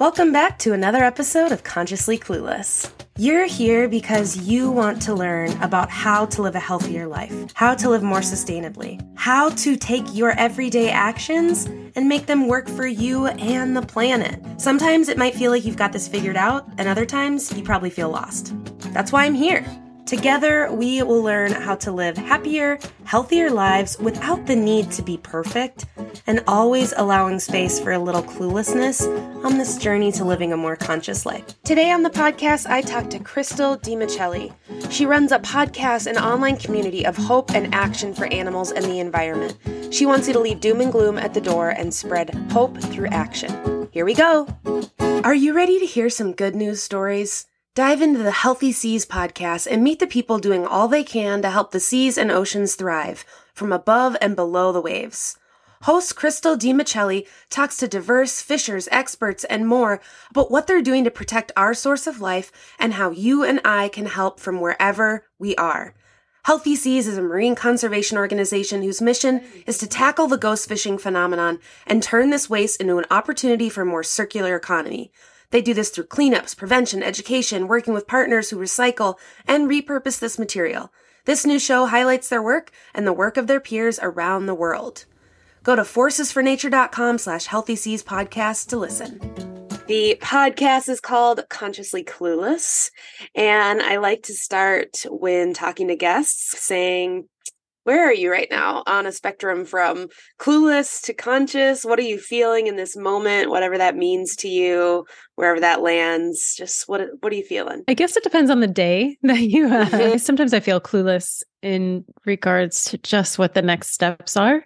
Welcome back to another episode of Consciously Clueless. You're here because you want to learn about how to live a healthier life, how to live more sustainably, how to take your everyday actions and make them work for you and the planet. Sometimes it might feel like you've got this figured out, and other times you probably feel lost. That's why I'm here. Together, we will learn how to live happier, healthier lives without the need to be perfect, and always allowing space for a little cluelessness on this journey to living a more conscious life. Today on the podcast, I talk to Crystal DiMiceli. She runs a podcast and online community of hope and action for animals and the environment. She wants you to leave doom and gloom at the door and spread hope through action. Here we go. Are you ready to hear some good news stories? Dive into the Healthy Seas podcast and meet the people doing all they can to help the seas and oceans thrive from above and below the waves. Host Crystal DiMiceli talks to diverse fishers, experts, and more about what they're doing to protect our source of life and how you and I can help from wherever we are. Healthy Seas is a marine conservation organization whose mission is to tackle the ghost fishing phenomenon and turn this waste into an opportunity for a more circular economy. They do this through cleanups, prevention, education, working with partners who recycle and repurpose this material. This new show highlights their work and the work of their peers around the world. Go to forcesfornature.com slash healthy seas podcast to listen. The podcast is called Consciously Clueless. And I like to start when talking to guests saying, where are you right now on a spectrum from clueless to conscious? What are you feeling in this moment, whatever that means to you, wherever that lands? Just what what are you feeling? I guess it depends on the day that you have. Mm-hmm. Sometimes I feel clueless in regards to just what the next steps are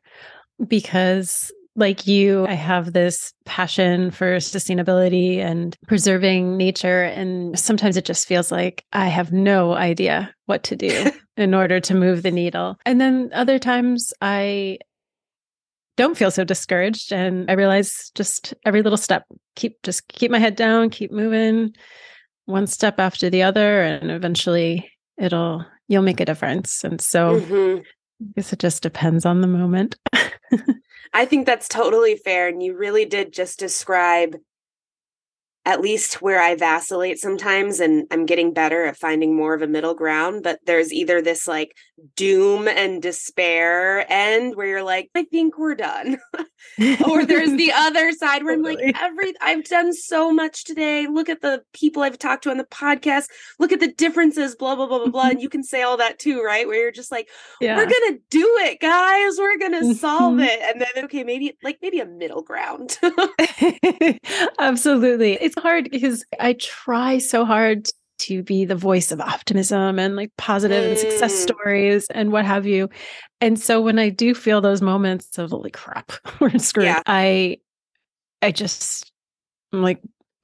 because like you, I have this passion for sustainability and preserving nature. And sometimes it just feels like I have no idea what to do in order to move the needle. And then other times I don't feel so discouraged and I realize just every little step, keep just keep my head down, keep moving one step after the other, and eventually it'll you'll make a difference. And so mm-hmm. I guess it just depends on the moment. I think that's totally fair. And you really did just describe at least where I vacillate sometimes and I'm getting better at finding more of a middle ground. But there's either this like doom and despair end where you're like, I think we're done. or there's the other side where I'm like, every I've done so much today. Look at the people I've talked to on the podcast. Look at the differences, blah, blah, blah, blah, blah. And you can say all that too, right? Where you're just like, yeah. we're gonna do it, guys. We're gonna solve mm-hmm. it. And then okay, maybe like maybe a middle ground. Absolutely. It's hard because I try so hard to be the voice of optimism and like positive mm. and success mm. stories and what have you. And so when I do feel those moments of holy crap, we're screwed, yeah. I I just I'm like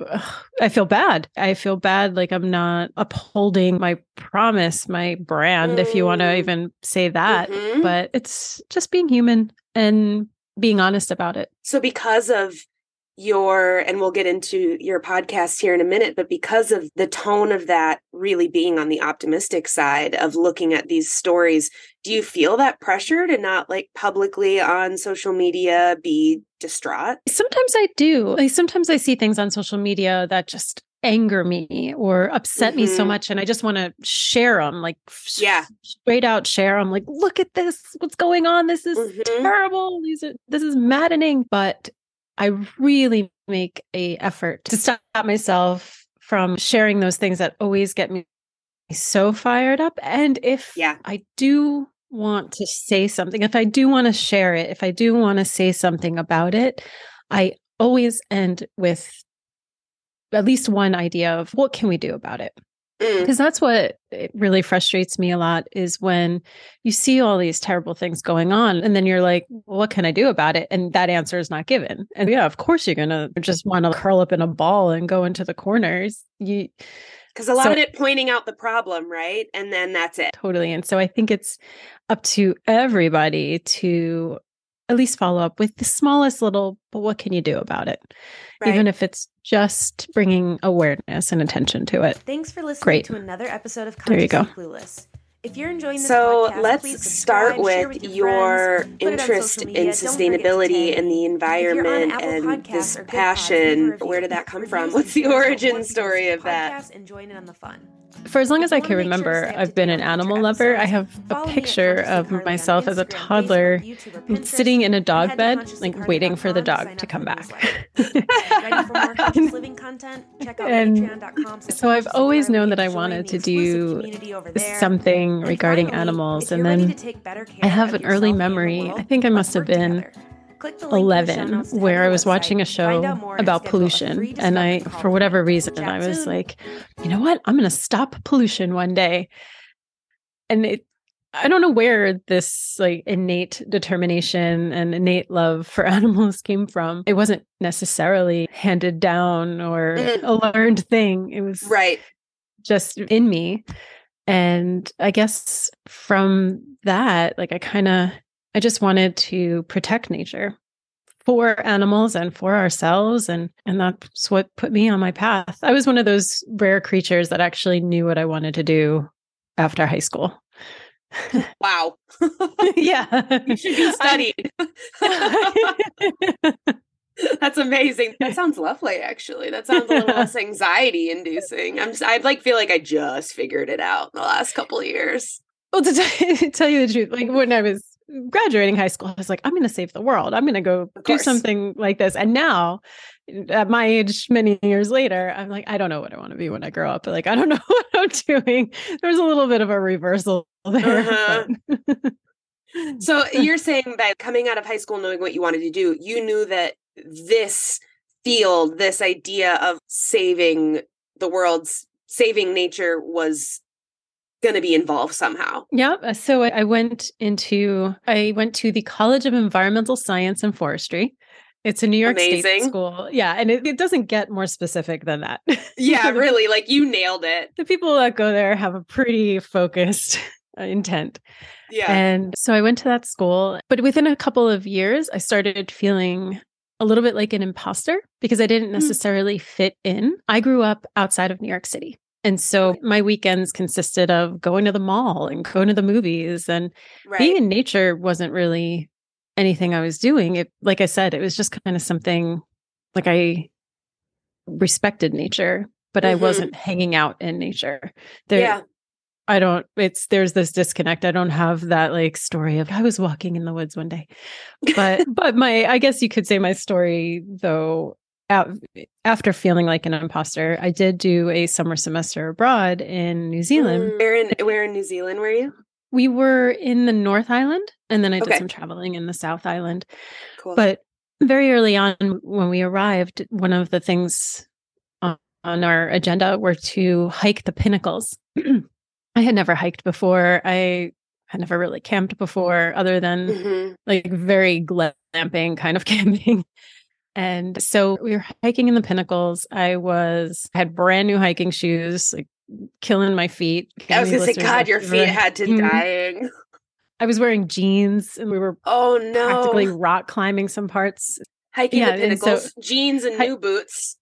ugh, I feel bad. I feel bad like I'm not upholding my promise, my brand, mm. if you want to even say that. Mm-hmm. But it's just being human and being honest about it. So because of your and we'll get into your podcast here in a minute but because of the tone of that really being on the optimistic side of looking at these stories do you feel that pressure to not like publicly on social media be distraught sometimes i do like sometimes i see things on social media that just anger me or upset mm-hmm. me so mm-hmm. much and i just want to share them like yeah straight out share them like look at this what's going on this is mm-hmm. terrible these are this is maddening but I really make a effort to stop myself from sharing those things that always get me so fired up. And if yeah. I do want to say something, if I do want to share it, if I do want to say something about it, I always end with at least one idea of what can we do about it? Because mm. that's what really frustrates me a lot is when you see all these terrible things going on and then you're like well, what can i do about it and that answer is not given and yeah of course you're gonna just want to curl up in a ball and go into the corners you because a lot so, of it pointing out the problem right and then that's it totally and so i think it's up to everybody to at least follow up with the smallest little, but what can you do about it? Right. Even if it's just bringing awareness and attention to it. Thanks for listening Great. to another episode of Conscious Clueless. If you're enjoying this so podcast, let's start with with your, your friends, put it on interest social in media. Don't forget to sustainability and the If you're on environment and Podcasts this or Good Pods, leave a passion. Where did that come from? What's the and shares help more origin story of that? podcasts and join in on the fun. For as long as I can make sure to remember, I've been an animal lover. I have a follow me at picture of myself as a toddler Facebook, YouTube, or Pinterest, sitting in a dog bed, like waiting for the dog to come back. newsletter. Ready for more conscious living content? Check out And so I've always known that I wanted to do community over there. something regarding animals. And then to take better care I have an early yourself and the memory. I think I must have been together. Click the link in the show 11 notes to head where I was watching a show out more, and about pollution. And I, for whatever reason, I was like, you know what? I'm going to stop pollution one day. And it, I don't know where this like innate determination and innate love for animals came from. It wasn't necessarily handed down or Mhm. a learned thing. It was Right. just in me. And I guess from that, like I kind of, I just wanted to protect nature for animals and for ourselves. And, and that's what put me on my path. I was one of those rare creatures that actually knew what I wanted to do after high school. Wow. yeah. you should be studied. That's amazing. That sounds lovely, actually. That sounds a little less anxiety inducing. I'm just, I like feel like I just figured it out in the last couple of years. Well, to t- tell you the truth, like when I was graduating high school, I was like, I'm going to save the world. I'm going to go do something like this. And now, at my age, many years later, I'm like, I don't know what I want to be when I grow up. Like, I don't know what I'm doing. There's a little bit of a reversal there. Uh-huh. So you're saying that coming out of high school, knowing what you wanted to do, you knew that this field, this idea of saving the world's saving nature was going to be involved somehow. Yeah. uh, So I went into I went to the College of Environmental Science and Forestry. It's a New York State school. Yeah. And it, it doesn't get more specific than that. Yeah, really. Like you nailed it. The people that go there have a pretty focused uh, intent. Yeah. And so I went to that school, but within a couple of years, I started feeling a little bit like an imposter because I didn't Mm. necessarily fit in. I grew up outside of New York City. And so my weekends consisted of going to the mall and going to the movies and right. being in nature wasn't really anything I was doing. It like I said, it was just kind of something like I respected nature, but I Mhm. wasn't hanging out in nature. There yeah. I don't it's there's this disconnect. I don't have that like story of I was walking in the woods one day. But but my I guess you could say my story though out, after feeling like an imposter, I did do a summer semester abroad in New Zealand. Mm, Where in where in New Zealand were you? We were in the North Island and then I did Okay. some traveling in the South Island. Cool. But very early on when we arrived, one of the things on, on our agenda were to hike the pinnacles. I had never hiked before. I had never really camped before, other than Mhm. like very glamping kind of camping. And so we were hiking in the pinnacles. I was had brand new hiking shoes, like killing my feet. I was gonna say, God, your feet had to Mhm. dying. I was wearing jeans and we were Oh no! practically rock climbing some parts. hiking yeah, the and so- pinnacles, jeans and Hi- new boots.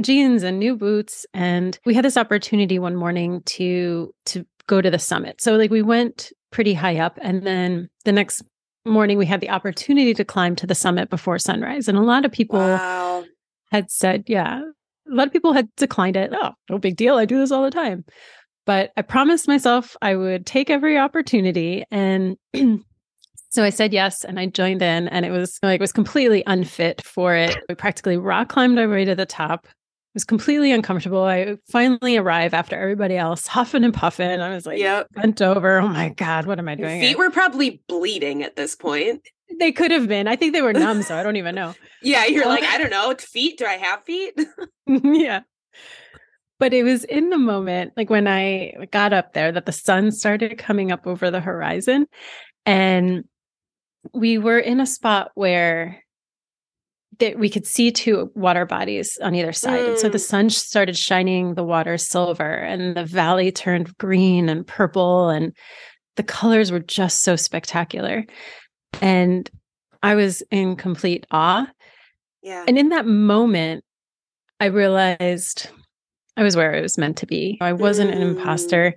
jeans and new boots and we had this opportunity one morning to to go to the summit so like we went pretty high up and then the next morning we had the opportunity to climb to the summit before sunrise and a lot of people Wow. had said yeah a lot of people had declined it. Oh no big deal i do this all the time. But i promised myself i would take every opportunity and so i said yes and i joined in and it was like it was completely unfit for it. We practically rock climbed our way to the top was completely uncomfortable i finally arrive after everybody else huffing and puffing i was like Yep. bent over oh my god what am i Your doing feet were probably bleeding at this point. they could have been i think they were numb so i don't even know Yeah, you're like, uh I don't know, feet. Do I have feet? yeah. But it was in the moment, like when I got up there, that the sun started coming up over the horizon. And we were in a spot where that we could see two water bodies on either side. And so the Mm. sun started shining the water silver and the valley turned green and purple and the colors were just so spectacular. And I was in complete awe. Yeah. And in that moment, I realized I was where I was meant to be. I wasn't an Mm. imposter.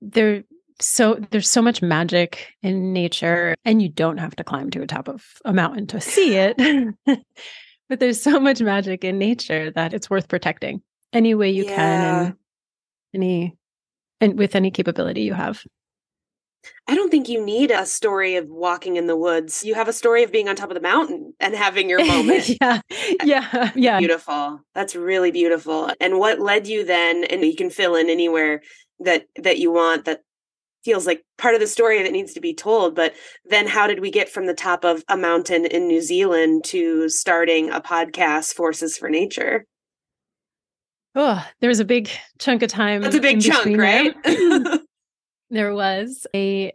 There so there's so much magic in nature and you don't have to climb to a top of a mountain to see it but there's so much magic in nature that it's worth protecting any way you yeah. can and any and with any capability you have I don't think you need a story of walking in the woods. You have a story of being on top of the mountain and having your moment. yeah. Eh, yeah. Yeah. Beautiful. That's really beautiful. And what led you then and you can fill in anywhere that that you want that feels like part of the story that needs to be told, but then how did we get from the top of a mountain in New Zealand to starting a podcast Forces for Nature? Oh, there was a big chunk of time. That's a big chunk, right? there was a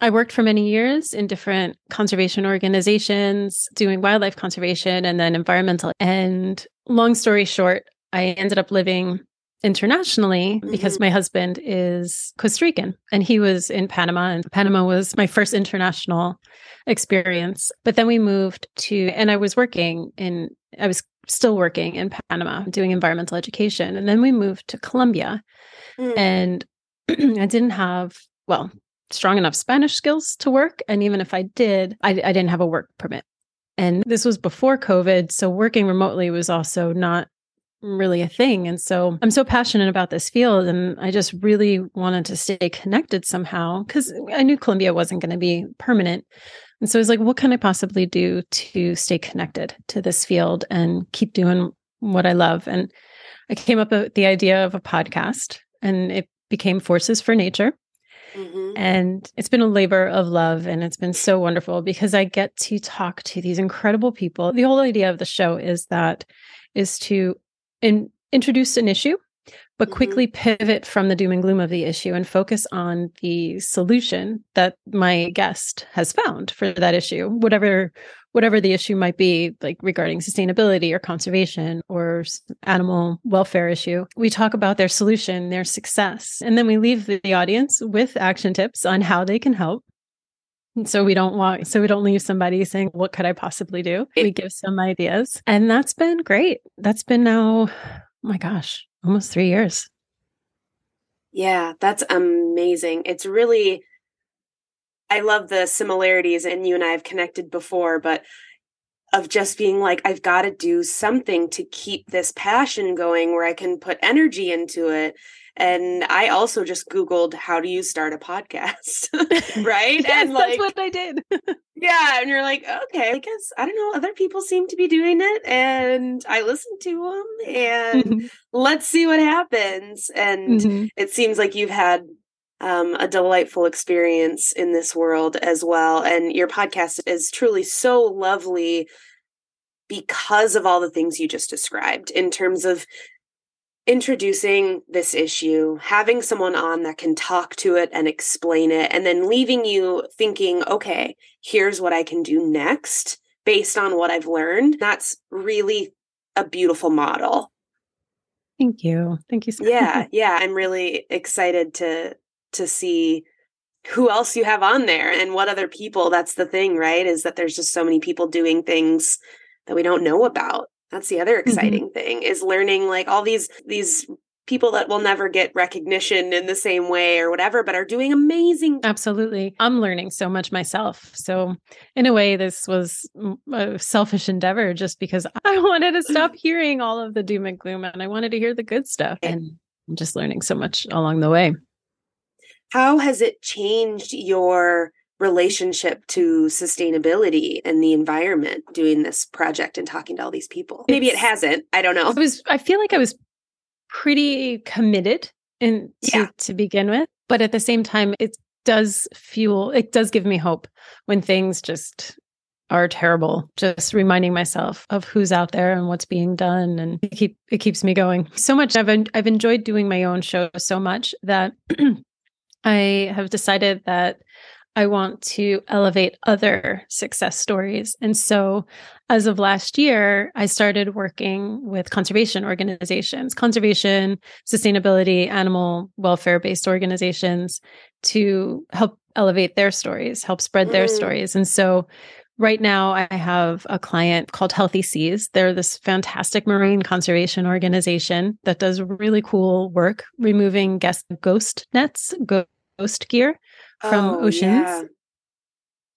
I worked for many years in different conservation organizations doing wildlife conservation and then environmental. And long story short, I ended up living internationally because mm-hmm. my husband is Costa Rican and he was in Panama and Panama was my first international experience. But then we moved to and I was working in I was still working in Panama doing environmental education and then we moved to Colombia. Mm. And I didn't have, well, strong enough Spanish skills to work. And even if I did, I, I didn't have a work permit. And this was before COVID. So working remotely was also not really a thing. And so I'm so passionate about this field and I just really wanted to stay connected somehow because I knew Colombia wasn't going to be permanent. And so I was like, what can I possibly do to stay connected to this field and keep doing what I love? And I came up with the idea of a podcast and it became Forces for Nature. Mm-hmm. And it's been a labor of love and it's been so wonderful because I get to talk to these incredible people. The whole idea of the show is that is to in, introduce an issue but mm-hmm. quickly pivot from the doom and gloom of the issue and focus on the solution that my guest has found for that issue whatever whatever the issue might be like regarding sustainability or conservation or animal welfare issue we talk about their solution their success and then we leave the audience with action tips on how they can help so we don't want so we don't leave somebody saying what could i possibly do we give some ideas and that's been great that's been now oh my gosh almost three years. Yeah, that's amazing. It's really, I love the similarities, and you and I have connected before, but of just being like, I've got to do something to keep this passion going where I can put energy into it. And I also just Googled how do you start a podcast, right? yes, and like, that's what I did. yeah. And you're like, okay, I guess, I don't know, other people seem to be doing it. And I listen to them and mm-hmm. let's see what happens. And mm-hmm. it seems like you've had um, a delightful experience in this world as well. And your podcast is truly so lovely because of all the things you just described in terms of introducing this issue, having someone on that can talk to it and explain it, and then leaving you thinking, okay, here's what I can do next based on what I've learned. That's really a beautiful model. Thank you. Thank you so much. Yeah, yeah. I'm really excited to to see who else you have on there and what other people. That's the thing, right? Is that there's just so many people doing things that we don't know about that's the other mm-hmm. exciting mm-hmm. thing is learning like all these these people that will never get recognition in the same way or whatever but are doing amazing absolutely i'm learning so much myself so in a way this was a selfish endeavor just because i wanted to stop hearing all of the doom and gloom and i wanted to hear the good stuff and i'm just learning so much along the way how has it changed your relationship to sustainability and the environment doing this project and talking to all these people. Maybe it hasn't. I don't know. I was i feel like i was pretty committed in to, yeah. to begin with but at the same time it does fuel it does give me hope when things just are terrible just reminding myself of who's out there and what's being done and it keep it keeps me going. So much i've i've enjoyed doing my own show so much that i have decided that I want to elevate other success stories. And so, as of last year, I started working with conservation organizations, conservation, sustainability, animal welfare based organizations to help elevate their stories, help spread their mm. stories. And so, Right now, I have a client called Healthy Seas. They're this fantastic marine conservation organization that does really cool work removing guest ghost nets, ghost Gear from Oh, Oceans. yeah.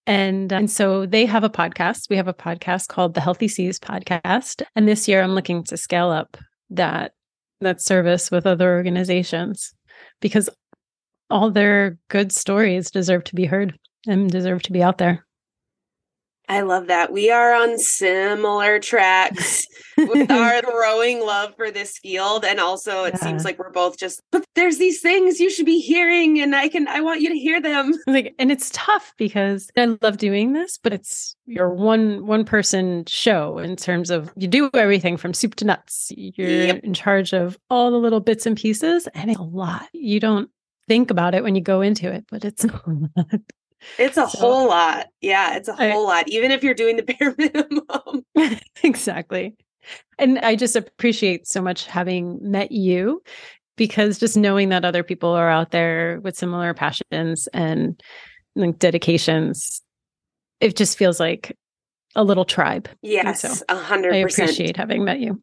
And, uh, and so they have a podcast. We have a podcast called the Healthy Seas podcast. And this year I'm looking to scale up that that service with other organizations because all their good stories deserve to be heard and deserve to be out there. I love that. We are on similar tracks with our growing love for this field. And also it seems like we're both just, but there's these things you should be hearing and I can, I want you to hear them. like and it's tough because I love doing this, but it's your one one person show in terms of you do everything from soup to nuts. You're Yep. in charge of all the little bits and pieces, and it's a lot. You don't think about it when you go into it, but it's a lot. It's a So- whole lot. Yeah, it's a whole lot. Even if you're doing the bare minimum. exactly. And I just appreciate so much having met you because just knowing that other people are out there with similar passions and like dedications, it just feels like a little tribe. Yes, a hundred I appreciate having met you.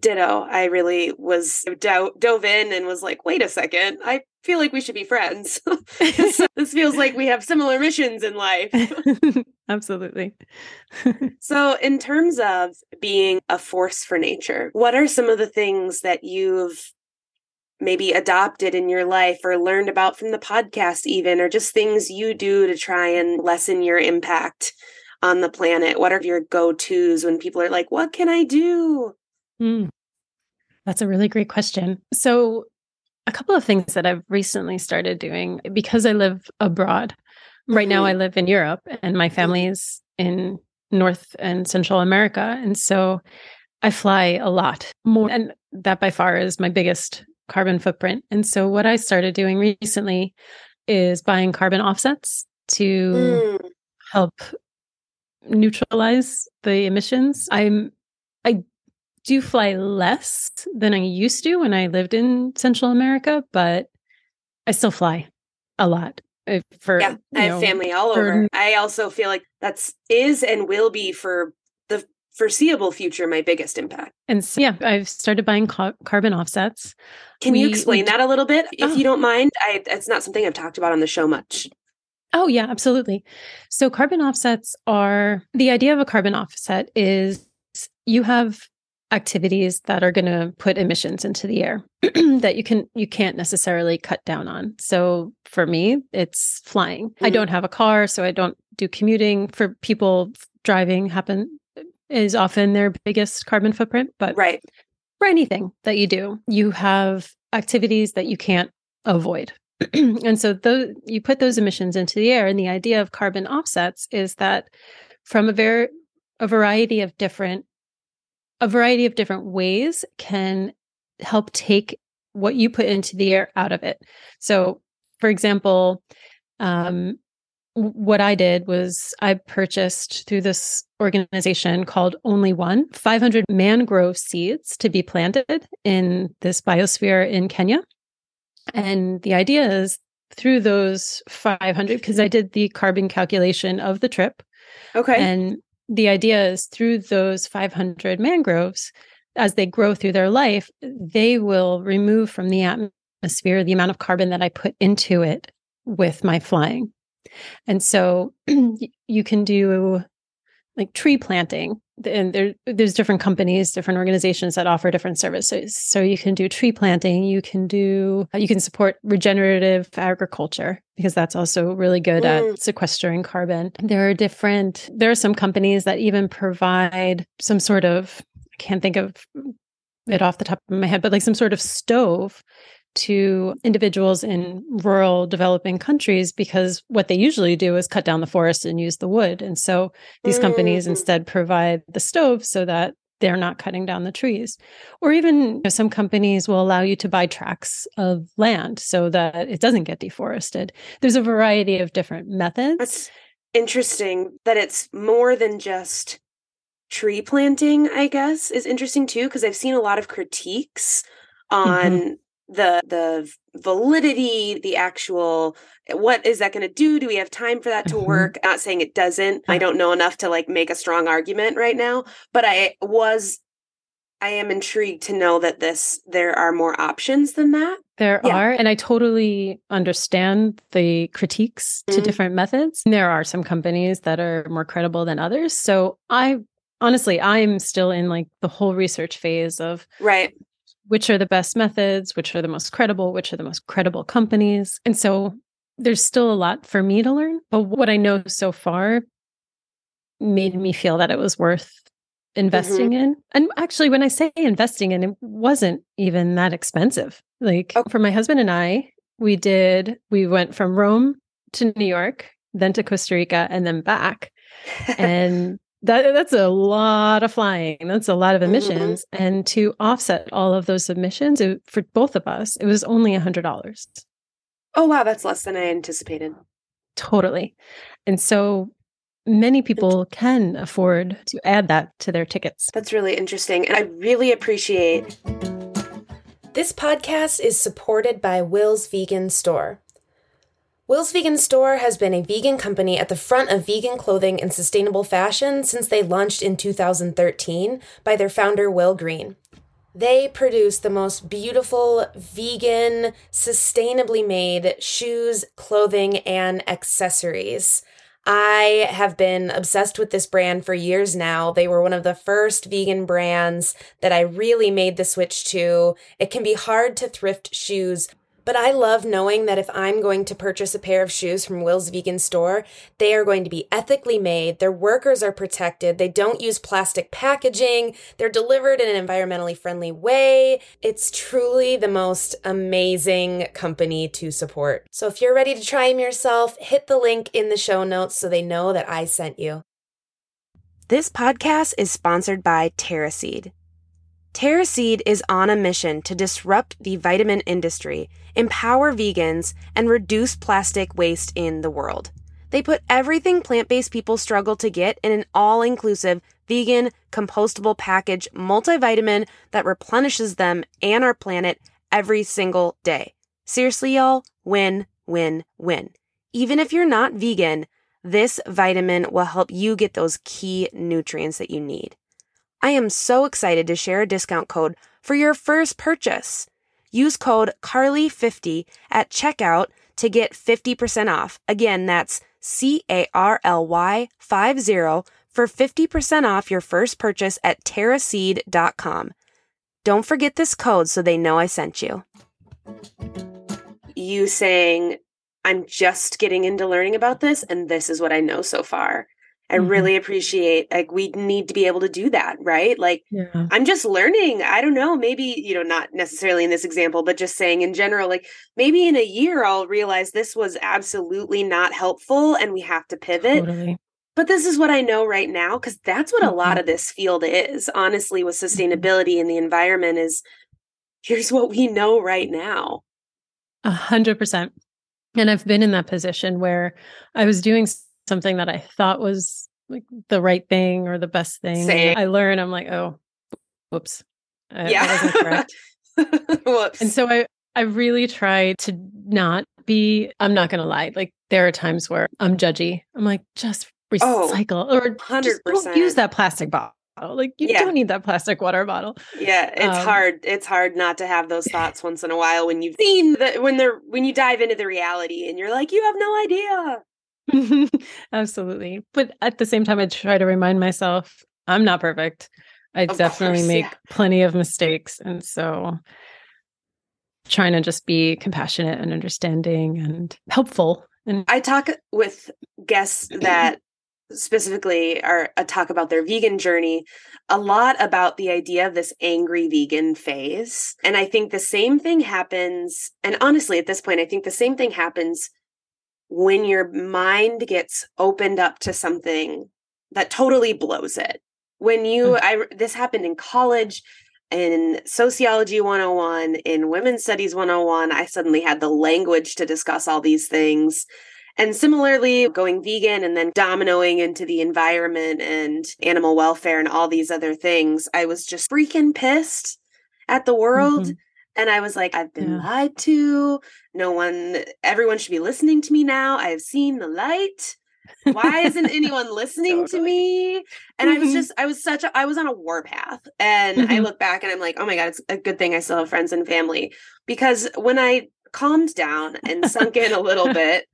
Ditto. I really was do- dove in and was like, wait a second. I feel like we should be friends. this, this feels like we have similar missions in life. Absolutely. So, in terms of being a force for nature, what are some of the things that you've maybe adopted in your life or learned about from the podcast, even, or just things you do to try and lessen your impact on the planet? What are your go tos when people are like, what can I do? Mm. That's a really great question. So, a couple of things that I've recently started doing because I live abroad. Right now, Mhm. I live in Europe and my family is in North and Central America. And so I fly a lot more. And that by far is my biggest carbon footprint. And so, what I started doing recently is buying carbon offsets to Mm, help neutralize the emissions. I'm I do fly less than I used to when I lived in Central America, but I still fly a lot. uh, For yeah, I have know, family all for- over. I also feel like that's is and will be for the foreseeable future my biggest impact. and so, yeah, I've started buying ca- carbon offsets. Can you explain we- that a little bit, if Oh. you don't mind? I it's not something I've talked about on the show much. Oh, yeah, absolutely. So, carbon offsets are the idea of a carbon offset is you have activities that are going to put emissions into the air that you can you can't necessarily cut down on. So, for me, it's flying. I Mhm. don't have a car, so I don't do commuting. For people, driving happen is often their biggest carbon footprint, but Right. for anything that you do, you have activities that you can't avoid. and so those you put those emissions into the air and the idea of carbon offsets is that from a very a variety of different a variety of different ways can help take what you put into the air out of it. So for example, um, what I did was I purchased through this organization called Only One 500 mangrove seeds to be planted in this biosphere in Kenya. And the idea is through those 500, because I did the carbon calculation of the trip. Okay. And the idea is through those 500 mangroves, as they grow through their life, they will remove from the atmosphere the amount of carbon that I put into it with my flying. And so you can do like tree planting and there, there's different companies different organizations that offer different services so you can do tree planting you can do you can support regenerative agriculture because that's also really good Mm. at sequestering carbon there are different there are some companies that even provide some sort of i can't think of it off the top of my head but like some sort of stove to individuals in rural developing countries because what they usually do is cut down the forest and use the wood. And so these companies Mhm. instead provide the stove so that they're not cutting down the trees. Or even you know, some companies will allow you to buy tracts of land so that it doesn't get deforested. There's a variety of different methods. That's interesting that it's more than just tree planting, I guess, is interesting too, because I've seen a lot of critiques on the the validity, the actual what is that going to do? Do we have time for that to Mhm. work? Not saying it doesn't. I don't know enough to like make a strong argument right now, but I was I am intrigued to know that this there are more options than that. There yeah. are, and I totally understand the critiques mm-hmm. to different methods. There are some companies that are more credible than others. So I honestly, I'm still in like the whole research phase of right which are the best methods, which are the most credible, which are the most credible companies. And so there's still a lot for me to learn. But what I know so far made me feel that it was worth investing mm-hmm. in. And actually, when I say investing in, it wasn't even that expensive. Like oh. for my husband and I, we did, we went from Rome to New York, then to Costa Rica, and then back. and that that's a lot of flying. That's a lot of mm-hmm. emissions. Mm-hmm. And to offset all of those emissions it, for both of us, it was only a hundred dollars. Oh wow, that's less than I anticipated. Totally. And so many people can afford to add that to their tickets. That's really interesting. And I really appreciate. This podcast is supported by Will's Vegan Store. Will's Vegan Store has been a vegan company at the front of vegan clothing and sustainable fashion since they launched in 2013 by their founder, Will Green. They produce the most beautiful, vegan, sustainably made shoes, clothing, and accessories. I have been obsessed with this brand for years now. They were one of the first vegan brands that I really made the switch to. It can be hard to thrift shoes but I love knowing that if I'm going to purchase a pair of shoes from Will's Vegan Store, they are going to be ethically made, their workers are protected, they don't use plastic packaging, they're delivered in an environmentally friendly way. It's truly the most amazing company to support. So if you're ready to try them yourself, hit the link in the show notes so they know that I sent you. This podcast is sponsored by TerraSeed. TerraSeed is on a mission to disrupt the vitamin industry, empower vegans, and reduce plastic waste in the world. They put everything plant based people struggle to get in an all inclusive, vegan, compostable package multivitamin that replenishes them and our planet every single day. Seriously, y'all, win, win, win. Even if you're not vegan, this vitamin will help you get those key nutrients that you need. I am so excited to share a discount code for your first purchase. Use code CARLY50 at checkout to get 50% off. Again, that's C A R L Y 50 for 50% off your first purchase at terraseed.com. Don't forget this code so they know I sent you. You saying, I'm just getting into learning about this, and this is what I know so far. I mm-hmm. really appreciate like we need to be able to do that, right? Like yeah. I'm just learning. I don't know, maybe, you know, not necessarily in this example, but just saying in general, like maybe in a year I'll realize this was absolutely not helpful and we have to pivot. Totally. But this is what I know right now because that's what mm-hmm. a lot of this field is, honestly, with mm-hmm. sustainability and the environment is here's what we know right now. A hundred percent. And I've been in that position where I was doing something that I thought was like the right thing or the best thing. Same. I learn, I'm like, oh, whoops. I, yeah. I wasn't correct. whoops. And so I, I really try to not be, I'm not going to lie. Like there are times where I'm judgy. I'm like, just oh, recycle oh, or 100%. Just don't use that plastic bottle. Like you yeah. don't need that plastic water bottle. Yeah, it's um, hard. It's hard not to have those thoughts once in a while when you've seen that when they're when you dive into the reality and you're like, you have no idea. Absolutely. But at the same time, I try to remind myself I'm not perfect. I of definitely course, make yeah. plenty of mistakes. And so trying to just be compassionate and understanding and helpful. And I talk with guests that specifically are a uh, talk about their vegan journey a lot about the idea of this angry vegan phase and i think the same thing happens and honestly at this point i think the same thing happens when your mind gets opened up to something that totally blows it. When you, mm. I, this happened in college, in sociology 101, in women's studies 101, I suddenly had the language to discuss all these things. And similarly, going vegan and then dominoing into the environment and animal welfare and all these other things, I was just freaking pissed at the world. Mm-hmm. And I was like, I've been yeah. lied to. No one, everyone should be listening to me now. I have seen the light. why isn't anyone listening totally. to me? And mm-hmm. I was just, I was such a, I was on a warpath. And mm-hmm. I look back and I'm like, oh my God, it's a good thing I still have friends and family. Because when I calmed down and sunk in a little bit,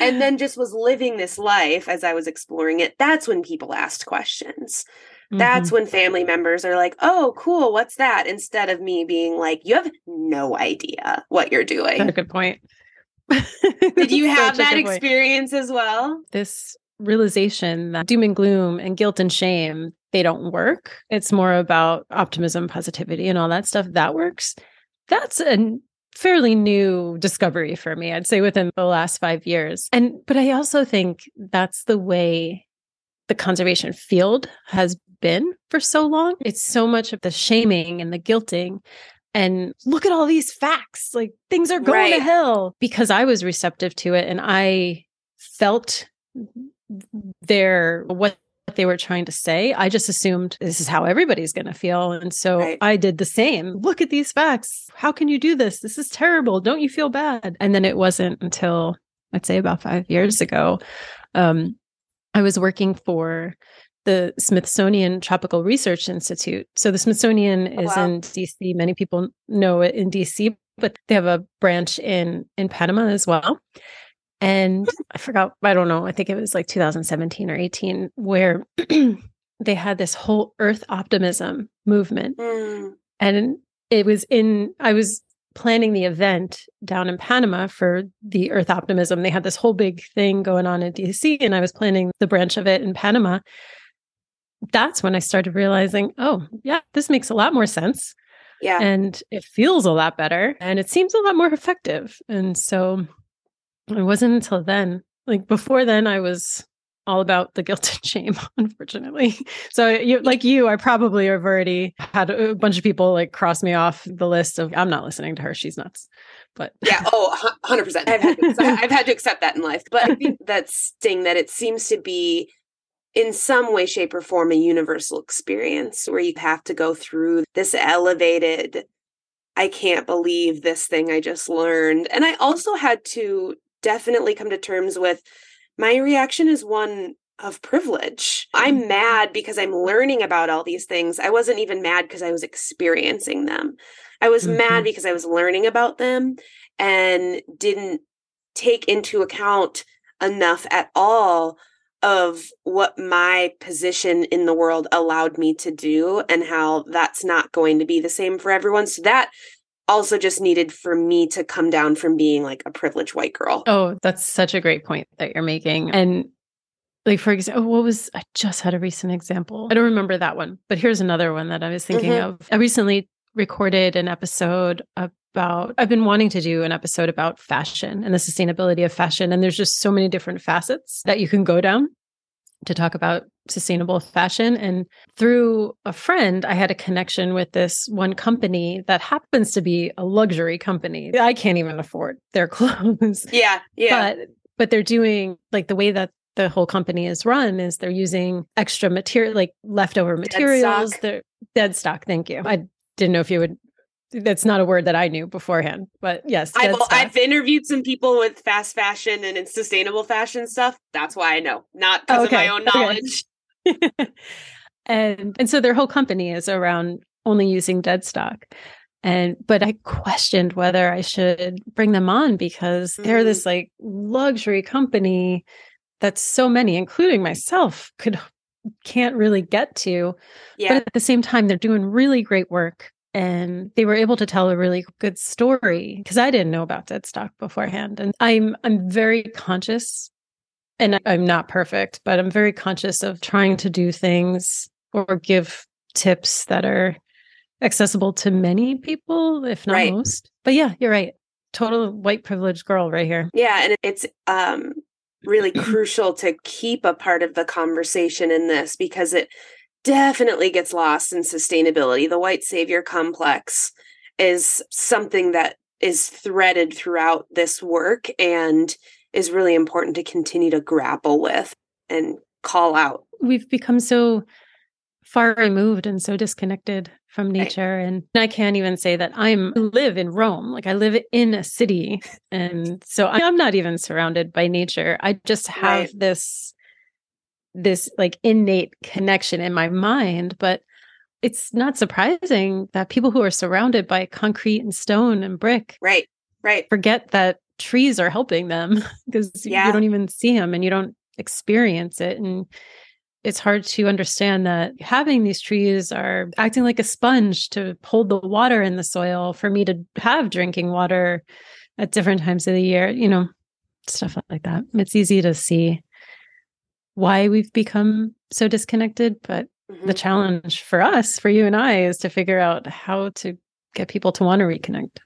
and then just was living this life as I was exploring it, that's when people asked questions. That's mm-hmm. when family members are like, oh, cool, what's that? Instead of me being like, you have no idea what you're doing. That's a good point. Did you have that experience point. as well? This realization that doom and gloom and guilt and shame, they don't work. It's more about optimism, positivity, and all that stuff that works. That's a fairly new discovery for me, I'd say within the last five years. And, but I also think that's the way the conservation field has been for so long. It's so much of the shaming and the guilting. And look at all these facts. Like things are going right. to hell because I was receptive to it and I felt their what they were trying to say. I just assumed this is how everybody's going to feel. And so right. I did the same. Look at these facts. How can you do this? This is terrible. Don't you feel bad? And then it wasn't until I'd say about five years ago. Um, I was working for the Smithsonian Tropical Research Institute. So the Smithsonian oh, is wow. in DC. Many people know it in DC, but they have a branch in in Panama as well. And I forgot, I don't know, I think it was like 2017 or 18 where they had this whole earth optimism movement. Mm. And it was in I was planning the event down in Panama for the Earth Optimism. They had this whole big thing going on in DC, and I was planning the branch of it in Panama that's when I started realizing, oh, yeah, this makes a lot more sense. Yeah. And it feels a lot better and it seems a lot more effective. And so it wasn't until then, like before then, I was all about the guilt and shame, unfortunately. So, you, like you, I probably have already had a bunch of people like cross me off the list of I'm not listening to her. She's nuts. But yeah, oh, 100%. I've had, to, I've had to accept that in life. But I think that sting that it seems to be in some way, shape, or form a universal experience where you have to go through this elevated, I can't believe this thing I just learned. And I also had to definitely come to terms with my reaction is one of privilege. I'm mm-hmm. mad because I'm learning about all these things. I wasn't even mad because I was experiencing them. I was mm-hmm. mad because I was learning about them and didn't take into account enough at all of what my position in the world allowed me to do and how that's not going to be the same for everyone. So that also just needed for me to come down from being like a privileged white girl. Oh, that's such a great point that you're making. And like for example, what was I just had a recent example. I don't remember that one, but here's another one that I was thinking mm-hmm. of. I recently recorded an episode about I've been wanting to do an episode about fashion and the sustainability of fashion and there's just so many different facets that you can go down to talk about sustainable fashion and through a friend I had a connection with this one company that happens to be a luxury company. I can't even afford their clothes. Yeah, yeah. But but they're doing like the way that the whole company is run is they're using extra material like leftover materials. Dead they're dead stock. Thank you. I didn't know if you would that's not a word that I knew beforehand, but yes, I've, I've interviewed some people with fast fashion and in sustainable fashion stuff. That's why I know, not because okay. of my own knowledge. Okay. and and so their whole company is around only using dead stock. And but I questioned whether I should bring them on because mm-hmm. they're this like luxury company that so many, including myself, could can't really get to. Yeah. But at the same time, they're doing really great work and they were able to tell a really good story because I didn't know about dead stock beforehand. And I'm I'm very conscious and I'm not perfect, but I'm very conscious of trying to do things or give tips that are accessible to many people, if not right. most. But yeah, you're right. Total white privileged girl right here. Yeah, and it's um really crucial to keep a part of the conversation in this because it definitely gets lost in sustainability. The white savior complex is something that is threaded throughout this work and is really important to continue to grapple with and call out. We've become so far removed and so disconnected from nature. And I can't even say that I'm live in Rome. Like I live in a city. And so I'm not even surrounded by nature. I just have right. this this like innate connection in my mind. But it's not surprising that people who are surrounded by concrete and stone and brick right right forget that trees are helping them because yeah. you don't even see them and you don't experience it and it's hard to understand that having these trees are acting like a sponge to hold the water in the soil for me to have drinking water at different times of the year, you know, stuff like that. It's easy to see why we've become so disconnected, but mm-hmm. the challenge for us, for you and I, is to figure out how to get people to want to reconnect.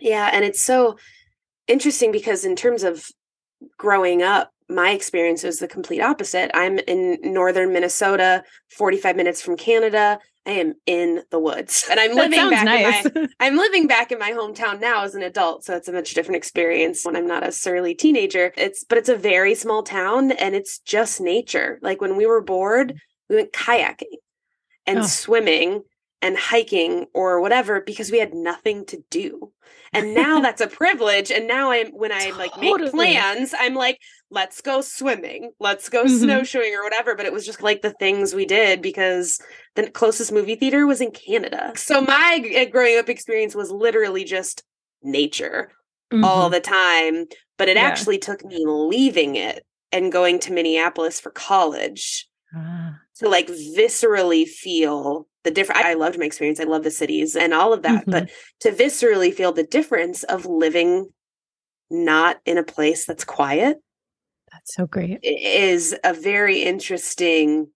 Yeah. And it's so interesting because, in terms of growing up, my experience was the complete opposite. I'm in northern Minnesota, 45 minutes from Canada. I am in the woods. And I'm living back nice. in my I'm living back in my hometown now as an adult, so it's a much different experience when I'm not a surly teenager. It's but it's a very small town and it's just nature. Like when we were bored, we went kayaking and oh. swimming and hiking or whatever because we had nothing to do. And now that's a privilege. And now I'm when I totally. like make plans, I'm like, let's go swimming, let's go mm-hmm. snowshoeing or whatever. But it was just like the things we did because the closest movie theater was in Canada. So my uh, growing up experience was literally just nature mm-hmm. all the time. But it yeah. actually took me leaving it and going to Minneapolis for college ah. to like viscerally feel the different i loved my experience i love the cities and all of that mm-hmm. but to viscerally feel the difference of living not in a place that's quiet that's so great is a very interesting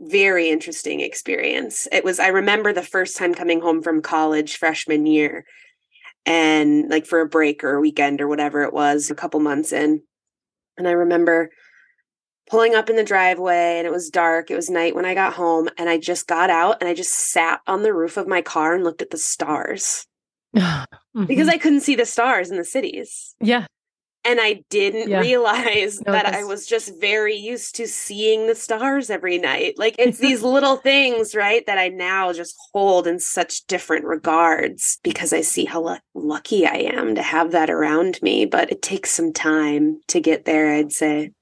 very interesting experience it was i remember the first time coming home from college freshman year and like for a break or a weekend or whatever it was a couple months in and i remember pulling up in the driveway and it was dark. It was night when I got home and I just got out and I just sat on the roof of my car and looked at the stars mm-hmm. because I couldn't see the stars in the cities. Yeah. And I didn't yeah. realize no, that I was just very used to seeing the stars every night. Like it's these little things, right, that I now just hold in such different regards because I see how l- lucky I am to have that around me. But it takes some time to get there, I'd say.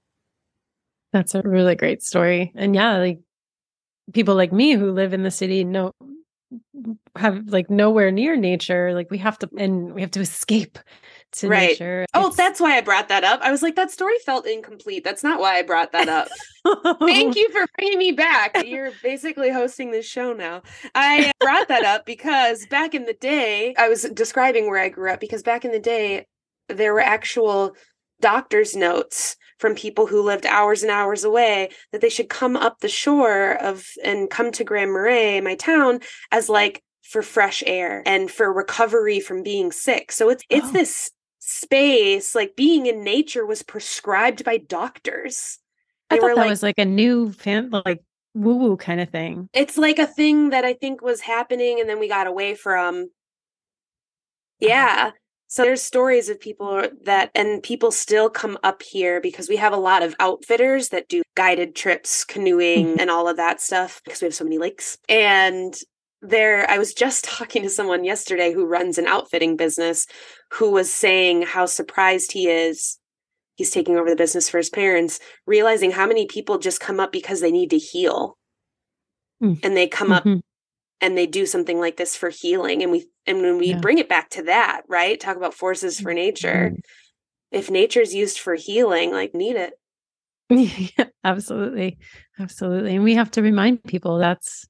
That's a really great story. And yeah, like people like me who live in the city know have like nowhere near nature. Like we have to mm. and we have to escape to right. nature. Oh, that's why I brought that up. I was like, that story felt incomplete. That's not why I brought that up. Thank you for bringing me back. You're basically hosting this show now. I brought that up because back in the day, I was describing where I grew up because back in the day, there were actual doctor's notes from people who lived hours and hours away that they should come up the shore of and come to Grand Marais, my town, as like for fresh air and for recovery from being sick. So it's it's oh. this space like being in nature was prescribed by doctors. They I thought that like, was like a new fan like woo woo kind of thing. It's like a thing that I think was happening and then we got away from. Uh-huh. Yeah. So there's stories of people that, and people still come up here because we have a lot of outfitters that do guided trips, canoeing, mm-hmm. and all of that stuff because we have so many lakes. And there, I was just talking to someone yesterday who runs an outfitting business who was saying how surprised he is. He's taking over the business for his parents, realizing how many people just come up because they need to heal. Mm-hmm. And they come up mm-hmm and they do something like this for healing and we and when we yeah. bring it back to that right talk about forces for nature mm-hmm. if nature's used for healing like need it yeah, absolutely absolutely and we have to remind people that's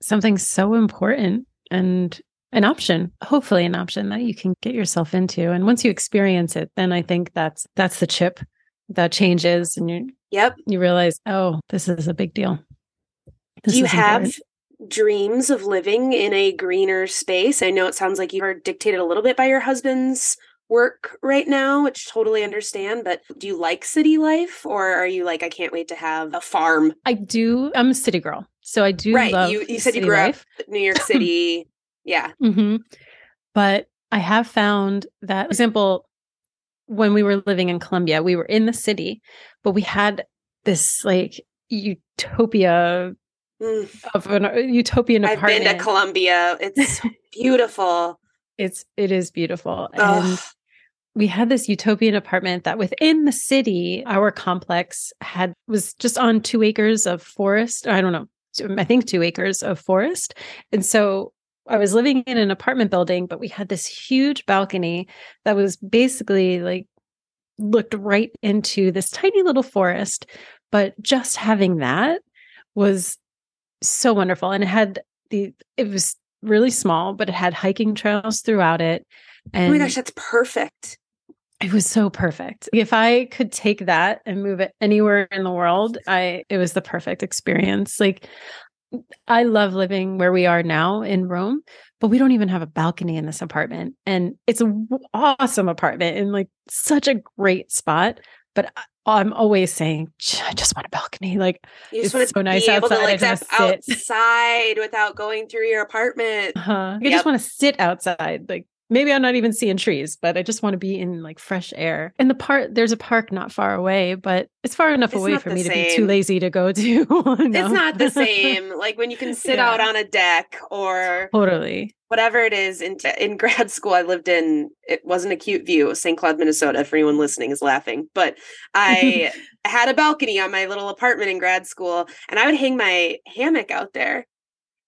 something so important and an option hopefully an option that you can get yourself into. And once you experience it then i think that's that's the chip that changes and you yep. you realize oh this is a big deal. This do you have important. dreams of living in a greener space? I know it sounds like you are dictated a little bit by your husband's work right now, which totally understand, but do you like city life or are you like, I can't wait to have a farm? I do. I'm a city girl. So I do right. you, you said you grew life. up New York City. yeah. Mm-hmm. But I have found that, for example, when we were living in Colombia, we were in the city, but we had this like utopia mm. of an utopian apartment. I've been to Colombia. It's beautiful. It's it is beautiful. And we had this utopian apartment that within the city, our complex had was just on two acres of forest. I don't know. I think two acres of forest. And so I was living in an apartment building, but we had this huge balcony that was basically like looked right into this tiny little forest. But just having that was so wonderful. And it had the, it was really small, but it had hiking trails throughout it. And oh my gosh, that's perfect. It was so perfect. If I could take that and move it anywhere in the world, I it was the perfect experience. Like I love living where we are now in Rome, but we don't even have a balcony in this apartment. And it's an awesome apartment in like such a great spot. But I'm always saying, I just want a balcony. Like you just it's want to so nice be able outside. to like step outside without going through your apartment. Uh-huh. I yep. just want to sit outside. Like maybe I'm not even seeing trees, but I just want to be in like fresh air. And the park, there's a park not far away, but it's far enough it's away for me same. to be too lazy to go to. no. It's not the same. like when you can sit yeah. out on a deck or totally whatever it is. In in grad school, I lived in. It wasn't a cute view. St. Cloud, Minnesota. For anyone listening, is laughing, but I had a balcony on my little apartment in grad school, and I would hang my hammock out there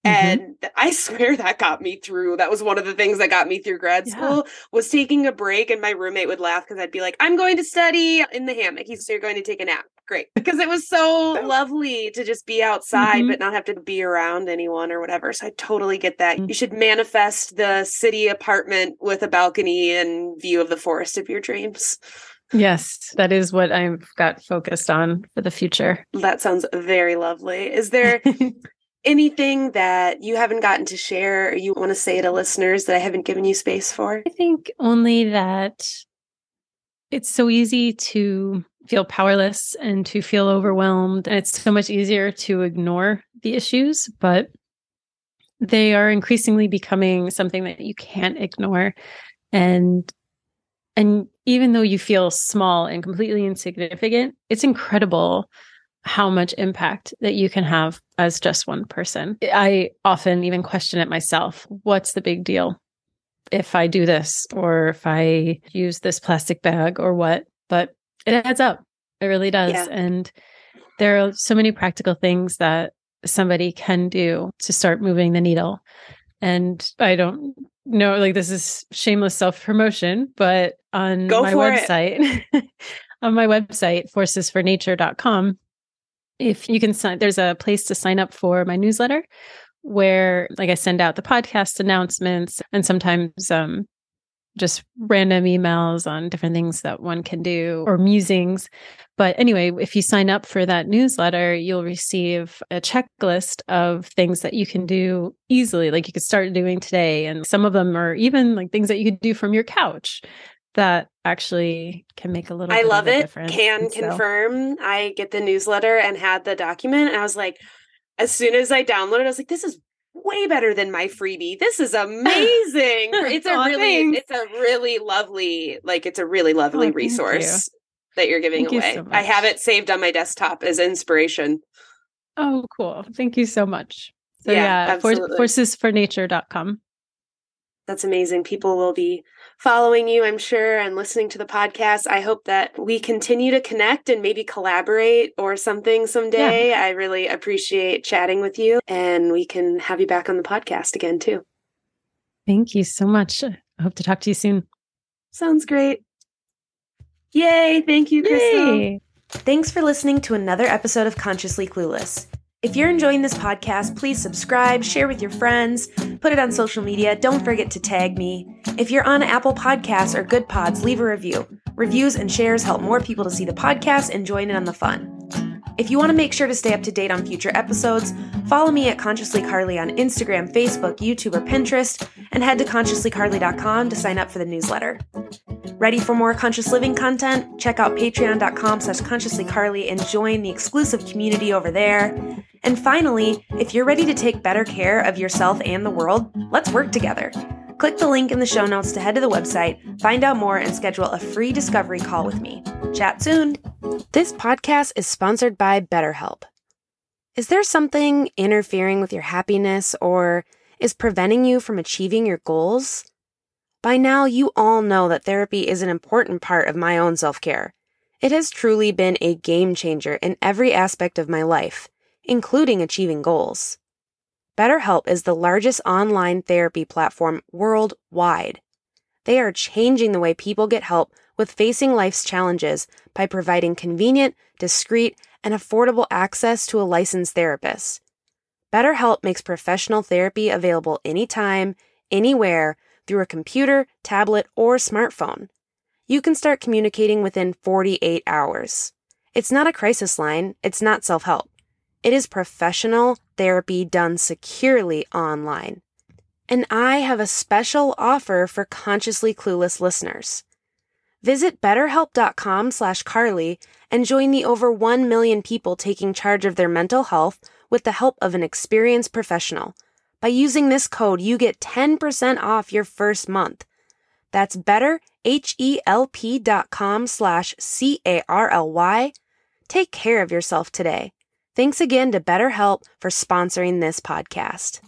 Mm-hmm. And I swear that got me through. That was one of the things that got me through grad school yeah. was taking a break and my roommate would laugh because I'd be like, I'm going to study in the hammock. He's so you're going to take a nap. Great. Because it was so lovely to just be outside mm-hmm. but not have to be around anyone or whatever. So I totally get that. Mm-hmm. You should manifest the city apartment with a balcony and view of the forest of your dreams. Yes, that is what I've got focused on for the future. That sounds very lovely. Is there anything that you haven't gotten to share or you want to say to listeners that I haven't given you space for? I think only that it's so easy to feel powerless and to feel overwhelmed. And it's so much easier to ignore the issues, but they are increasingly becoming something that you can't ignore. And and even though you feel small and completely insignificant, it's incredible how much impact that you can have as just one person. I often even question it myself. What's the big deal if I do this or if I use this plastic bag or what? But it adds up. It really does. Yeah. And there are so many practical things that somebody can do to start moving the needle. And I don't know, like this is shameless self promotion, but on Go my website, on my website, forcesfornature.com, if you can sign there's a place to sign up for my newsletter where like I send out the podcast announcements and sometimes um just random emails on different things that one can do or musings. But anyway, if you sign up for that newsletter, you'll receive a checklist of things that you can do easily, like you could start doing today. And some of them are even like things that you could do from your couch that actually can make a little I love it. Can so. confirm. I get the newsletter and had the document and I was like as soon as I downloaded I was like this is way better than my freebie. This is amazing. it's a really it's a really lovely like it's a really lovely oh, resource you. that you're giving thank away. You so I have it saved on my desktop as inspiration. Oh, cool. Thank you so much. So yeah, yeah for, forcesfornature.com. That's amazing. People will be following you, I'm sure, and listening to the podcast. I hope that we continue to connect and maybe collaborate or something someday. Yeah. I really appreciate chatting with you, and we can have you back on the podcast again, too. Thank you so much. I hope to talk to you soon. Sounds great. Yay. Thank you, Crystal. Yay. Thanks for listening to another episode of Consciously Clueless. If you're enjoying this podcast, please subscribe, share with your friends, put it on social media. Don't forget to tag me. If you're on Apple Podcasts or Goodpods, leave a review. Reviews and shares help more people to see the podcast and join in on the fun. If you want to make sure to stay up to date on future episodes, follow me at Consciously Carly on Instagram, Facebook, YouTube, or Pinterest, and head to consciouslycarly.com to sign up for the newsletter. Ready for more conscious living content? Check out patreon.com slash consciouslycarly and join the exclusive community over there. And finally, if you're ready to take better care of yourself and the world, let's work together. Click the link in the show notes to head to the website, find out more, and schedule a free discovery call with me. Chat soon. This podcast is sponsored by BetterHelp. Is there something interfering with your happiness or is preventing you from achieving your goals? By now, you all know that therapy is an important part of my own self care. It has truly been a game changer in every aspect of my life, including achieving goals. BetterHelp is the largest online therapy platform worldwide. They are changing the way people get help with facing life's challenges by providing convenient, discreet, and affordable access to a licensed therapist. BetterHelp makes professional therapy available anytime, anywhere, through a computer, tablet, or smartphone. You can start communicating within 48 hours. It's not a crisis line, it's not self help. It is professional therapy done securely online. And I have a special offer for consciously clueless listeners. Visit betterhelp.com slash Carly and join the over 1 million people taking charge of their mental health with the help of an experienced professional. By using this code, you get 10% off your first month. That's betterhelp.com slash C-A-R-L-Y. Take care of yourself today. Thanks again to BetterHelp for sponsoring this podcast.